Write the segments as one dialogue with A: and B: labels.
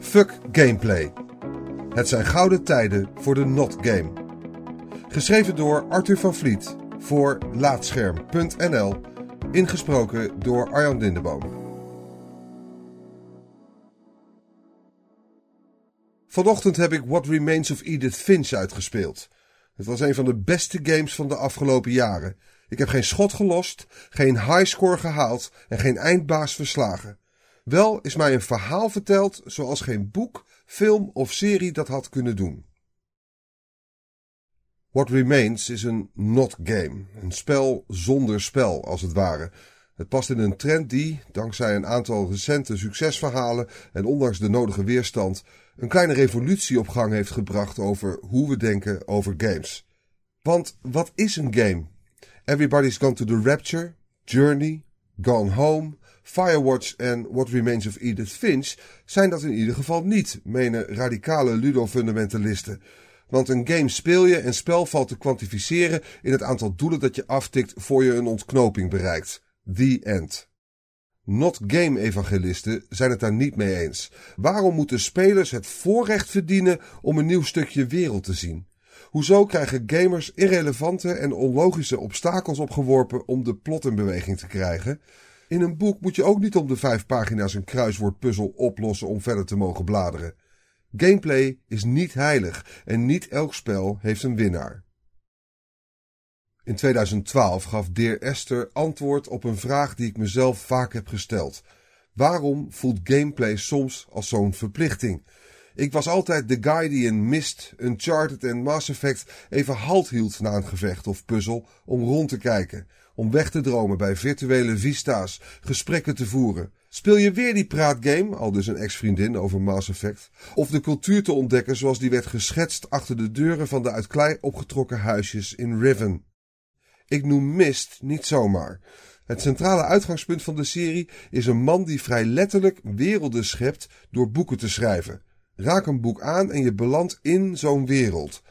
A: Fuck gameplay. Het zijn gouden tijden voor de not game. Geschreven door Arthur van Vliet voor Laatscherm.nl. Ingesproken door Arjan Lindeboom. Vanochtend heb ik What Remains of Edith Finch uitgespeeld. Het was een van de beste games van de afgelopen jaren. Ik heb geen schot gelost, geen highscore gehaald en geen eindbaas verslagen. Wel is mij een verhaal verteld zoals geen boek, film of serie dat had kunnen doen. What Remains is een not game, een spel zonder spel als het ware. Het past in een trend die, dankzij een aantal recente succesverhalen en ondanks de nodige weerstand, een kleine revolutie op gang heeft gebracht over hoe we denken over games. Want wat is een game? Everybody's Gone to the Rapture, Journey, Gone Home, Firewatch en What Remains of Edith Finch zijn dat in ieder geval niet, menen radicale ludo-fundamentalisten. Want een game speel je en spel valt te kwantificeren in het aantal doelen dat je aftikt voor je een ontknoping bereikt. The end. Not game evangelisten zijn het daar niet mee eens. Waarom moeten spelers het voorrecht verdienen om een nieuw stukje wereld te zien? Hoezo krijgen gamers irrelevante en onlogische obstakels opgeworpen om de plot in beweging te krijgen? In een boek moet je ook niet om de vijf pagina's een kruiswoordpuzzel oplossen om verder te mogen bladeren. Gameplay is niet heilig en niet elk spel heeft een winnaar. In 2012 gaf Dear Esther antwoord op een vraag die ik mezelf vaak heb gesteld. Waarom voelt gameplay soms als zo'n verplichting? Ik was altijd de guy die in Mist, Uncharted en Mass Effect even halt hield na een gevecht of puzzel om rond te kijken, om weg te dromen bij virtuele vista's, gesprekken te voeren. Speel je weer die praatgame, al dus een ex-vriendin over Mass Effect, of de cultuur te ontdekken zoals die werd geschetst achter de deuren van de uit klei opgetrokken huisjes in Riven. Ik noem Mist niet zomaar. Het centrale uitgangspunt van de serie is een man die vrij letterlijk werelden schept door boeken te schrijven. Raak een boek aan en je belandt in zo'n wereld.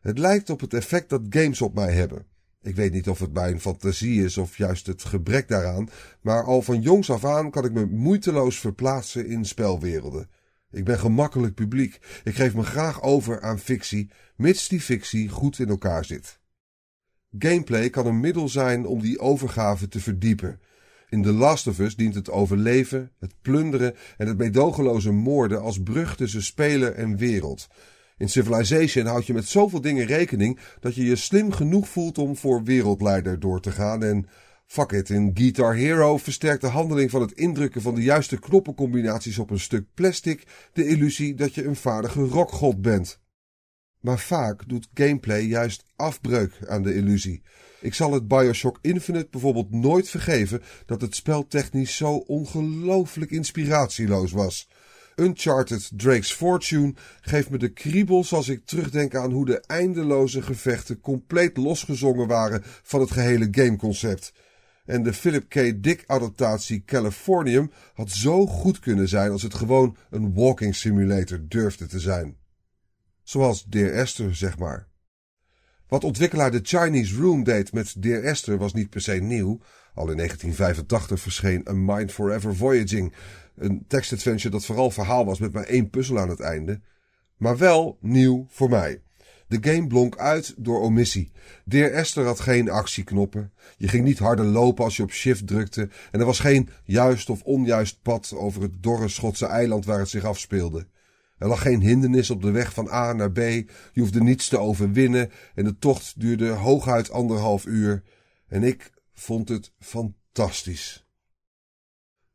A: Het lijkt op het effect dat games op mij hebben. Ik weet niet of het mijn fantasie is of juist het gebrek daaraan, maar al van jongs af aan kan ik me moeiteloos verplaatsen in spelwerelden. Ik ben gemakkelijk publiek. Ik geef me graag over aan fictie, mits die fictie goed in elkaar zit. Gameplay kan een middel zijn om die overgave te verdiepen. In The Last of Us dient het overleven, het plunderen en het meedogenloze moorden als brug tussen speler en wereld. In Civilization houd je met zoveel dingen rekening dat je je slim genoeg voelt om voor wereldleider door te gaan en fuck it, in Guitar Hero versterkt de handeling van het indrukken van de juiste knoppencombinaties op een stuk plastic de illusie dat je een vaardige rockgod bent. Maar vaak doet gameplay juist afbreuk aan de illusie. Ik zal het Bioshock Infinite bijvoorbeeld nooit vergeven dat het spel technisch zo ongelooflijk inspiratieloos was. Uncharted Drake's Fortune geeft me de kriebels als ik terugdenk aan hoe de eindeloze gevechten compleet losgezongen waren van het gehele gameconcept. En de Philip K. Dick adaptatie Californium had zo goed kunnen zijn als het gewoon een walking simulator durfde te zijn. Zoals Dear Esther, zeg maar. Wat ontwikkelaar de Chinese Room deed met Dear Esther was niet per se nieuw. Al in 1985 verscheen A Mind Forever Voyaging, een tekstadventure dat vooral verhaal was met maar één puzzel aan het einde. Maar wel nieuw voor mij. De game blonk uit door omissie. Dear Esther had geen actieknoppen. Je ging niet harder lopen als je op shift drukte. En er was geen juist of onjuist pad over het dorre Schotse eiland waar het zich afspeelde. Er lag geen hindernis op de weg van A naar B. Je hoefde niets te overwinnen en de tocht duurde hooguit anderhalf uur. En ik vond het fantastisch.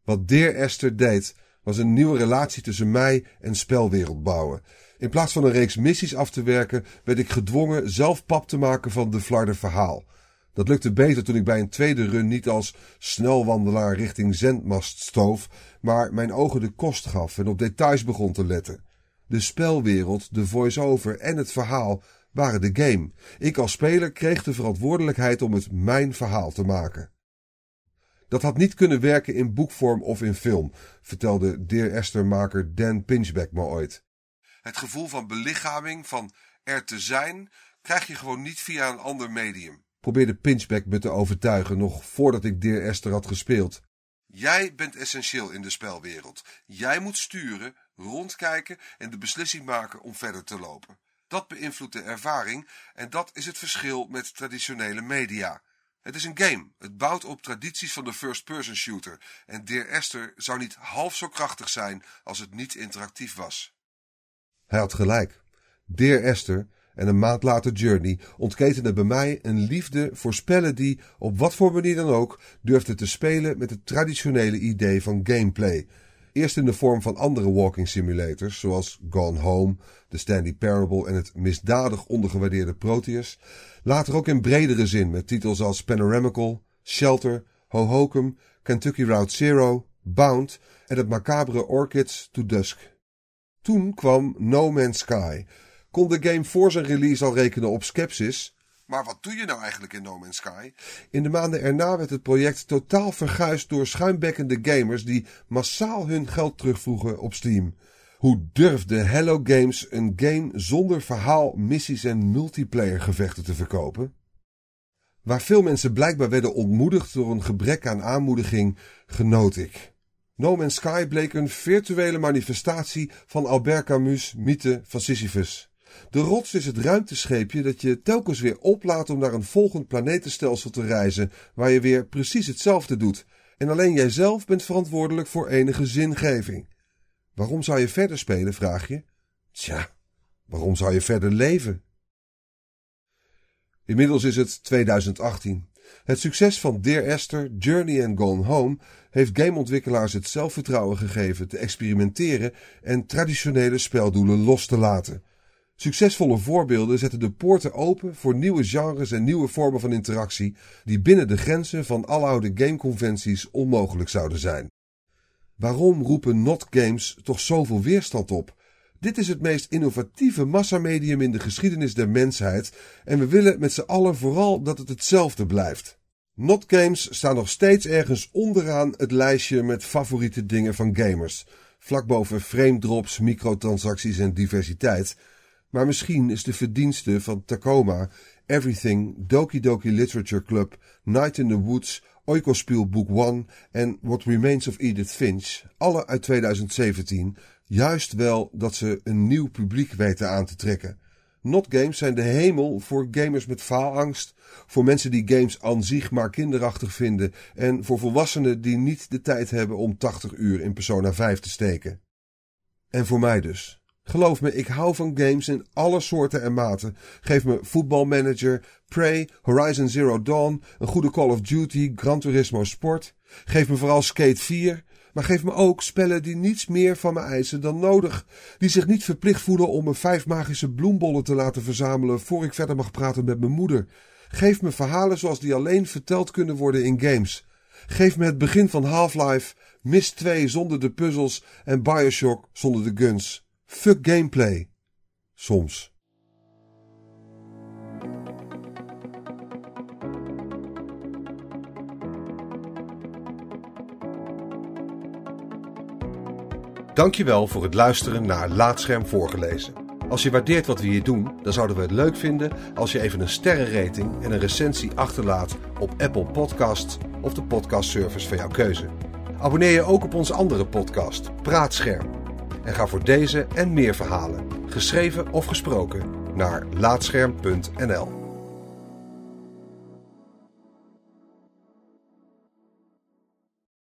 A: Wat Dear Esther deed, was een nieuwe relatie tussen mij en spelwereld bouwen. In plaats van een reeks missies af te werken, werd ik gedwongen zelf pap te maken van de Flarder verhaal. Dat lukte beter toen ik bij een tweede run niet als snelwandelaar richting zendmast stoof, maar mijn ogen de kost gaf en op details begon te letten. De spelwereld, de voice-over en het verhaal waren de game. Ik als speler kreeg de verantwoordelijkheid om het mijn verhaal te maken. Dat had niet kunnen werken in boekvorm of in film, vertelde Dear Esther-maker Dan Pinchbeck me ooit. Het gevoel van belichaming, van er te zijn, krijg je gewoon niet via een ander medium. Probeerde Pinchbeck me te overtuigen, nog voordat ik Dear Esther had gespeeld. Jij bent essentieel in de spelwereld. Jij moet sturen, rondkijken en de beslissing maken om verder te lopen. Dat beïnvloedt de ervaring en dat is het verschil met traditionele media. Het is een game. Het bouwt op tradities van de first-person shooter. En Dear Esther zou niet half zo krachtig zijn als het niet interactief was. Hij had gelijk. Dear Esther en een maand later Journey ontketende bij mij een liefde voor spellen die, op wat voor manier dan ook, durfden te spelen met het traditionele idee van gameplay. Eerst in de vorm van andere walking simulators, zoals Gone Home, The Stanley Parable en het misdadig ondergewaardeerde Proteus. Later ook in bredere zin met titels als Panoramical, Shelter, Hohokum, Kentucky Route Zero, Bound en het macabere Orchids to Dusk. Toen kwam No Man's Sky, kon de game voor zijn release al rekenen op skepsis. Maar wat doe je nou eigenlijk in No Man's Sky? In de maanden erna werd het project totaal verguisd door schuimbekkende gamers die massaal hun geld terugvroegen op Steam. Hoe durfde Hello Games een game zonder verhaal, missies en multiplayer gevechten te verkopen? Waar veel mensen blijkbaar werden ontmoedigd door een gebrek aan aanmoediging, genoot ik. No Man's Sky bleek een virtuele manifestatie van Albert Camus' mythe van Sisyphus. De rots is het ruimtescheepje dat je telkens weer oplaat om naar een volgend planetenstelsel te reizen, waar je weer precies hetzelfde doet. En alleen jijzelf bent verantwoordelijk voor enige zingeving. Waarom zou je verder spelen, vraag je? Tja, waarom zou je verder leven? Inmiddels is het 2018. Het succes van Dear Esther, Journey en Gone Home heeft gameontwikkelaars het zelfvertrouwen gegeven te experimenteren en traditionele speldoelen los te laten. Succesvolle voorbeelden zetten de poorten open voor nieuwe genres en nieuwe vormen van interactie die binnen de grenzen van aloude gameconventies onmogelijk zouden zijn. Waarom roepen not games toch zoveel weerstand op? Dit is het meest innovatieve massamedium in de geschiedenis der mensheid en we willen met z'n allen vooral dat het hetzelfde blijft. Not games staan nog steeds ergens onderaan het lijstje met favoriete dingen van gamers, vlak boven frame drops, microtransacties en diversiteit. Maar misschien is de verdienste van Tacoma, Everything, Doki Doki Literature Club, Night in the Woods, Oikospiel Book One en What Remains of Edith Finch, alle uit 2017, juist wel dat ze een nieuw publiek weten aan te trekken. Not games zijn de hemel voor gamers met faalangst, voor mensen die games aan zich maar kinderachtig vinden en voor volwassenen die niet de tijd hebben om 80 uur in Persona 5 te steken. En voor mij dus. Geloof me, ik hou van games in alle soorten en maten. Geef me voetbalmanager, Prey, Horizon Zero Dawn, een goede Call of Duty, Gran Turismo Sport. Geef me vooral Skate 4. Maar geef me ook spellen die niets meer van me eisen dan nodig. Die zich niet verplicht voelen om me vijf magische bloembollen te laten verzamelen voor ik verder mag praten met mijn moeder. Geef me verhalen zoals die alleen verteld kunnen worden in games. Geef me het begin van Half-Life, Mist 2 zonder de puzzels en Bioshock zonder de guns. Fuck gameplay. Soms. Dankjewel voor het luisteren naar Laatscherm voorgelezen. Als je waardeert wat we hier doen, dan zouden we het leuk vinden als je even een sterrenrating en een recensie achterlaat op Apple Podcasts of de podcastservice van jouw keuze. Abonneer je ook op onze andere podcast, Praatscherm en ga voor deze en meer verhalen, geschreven of gesproken, naar laatscherm.nl.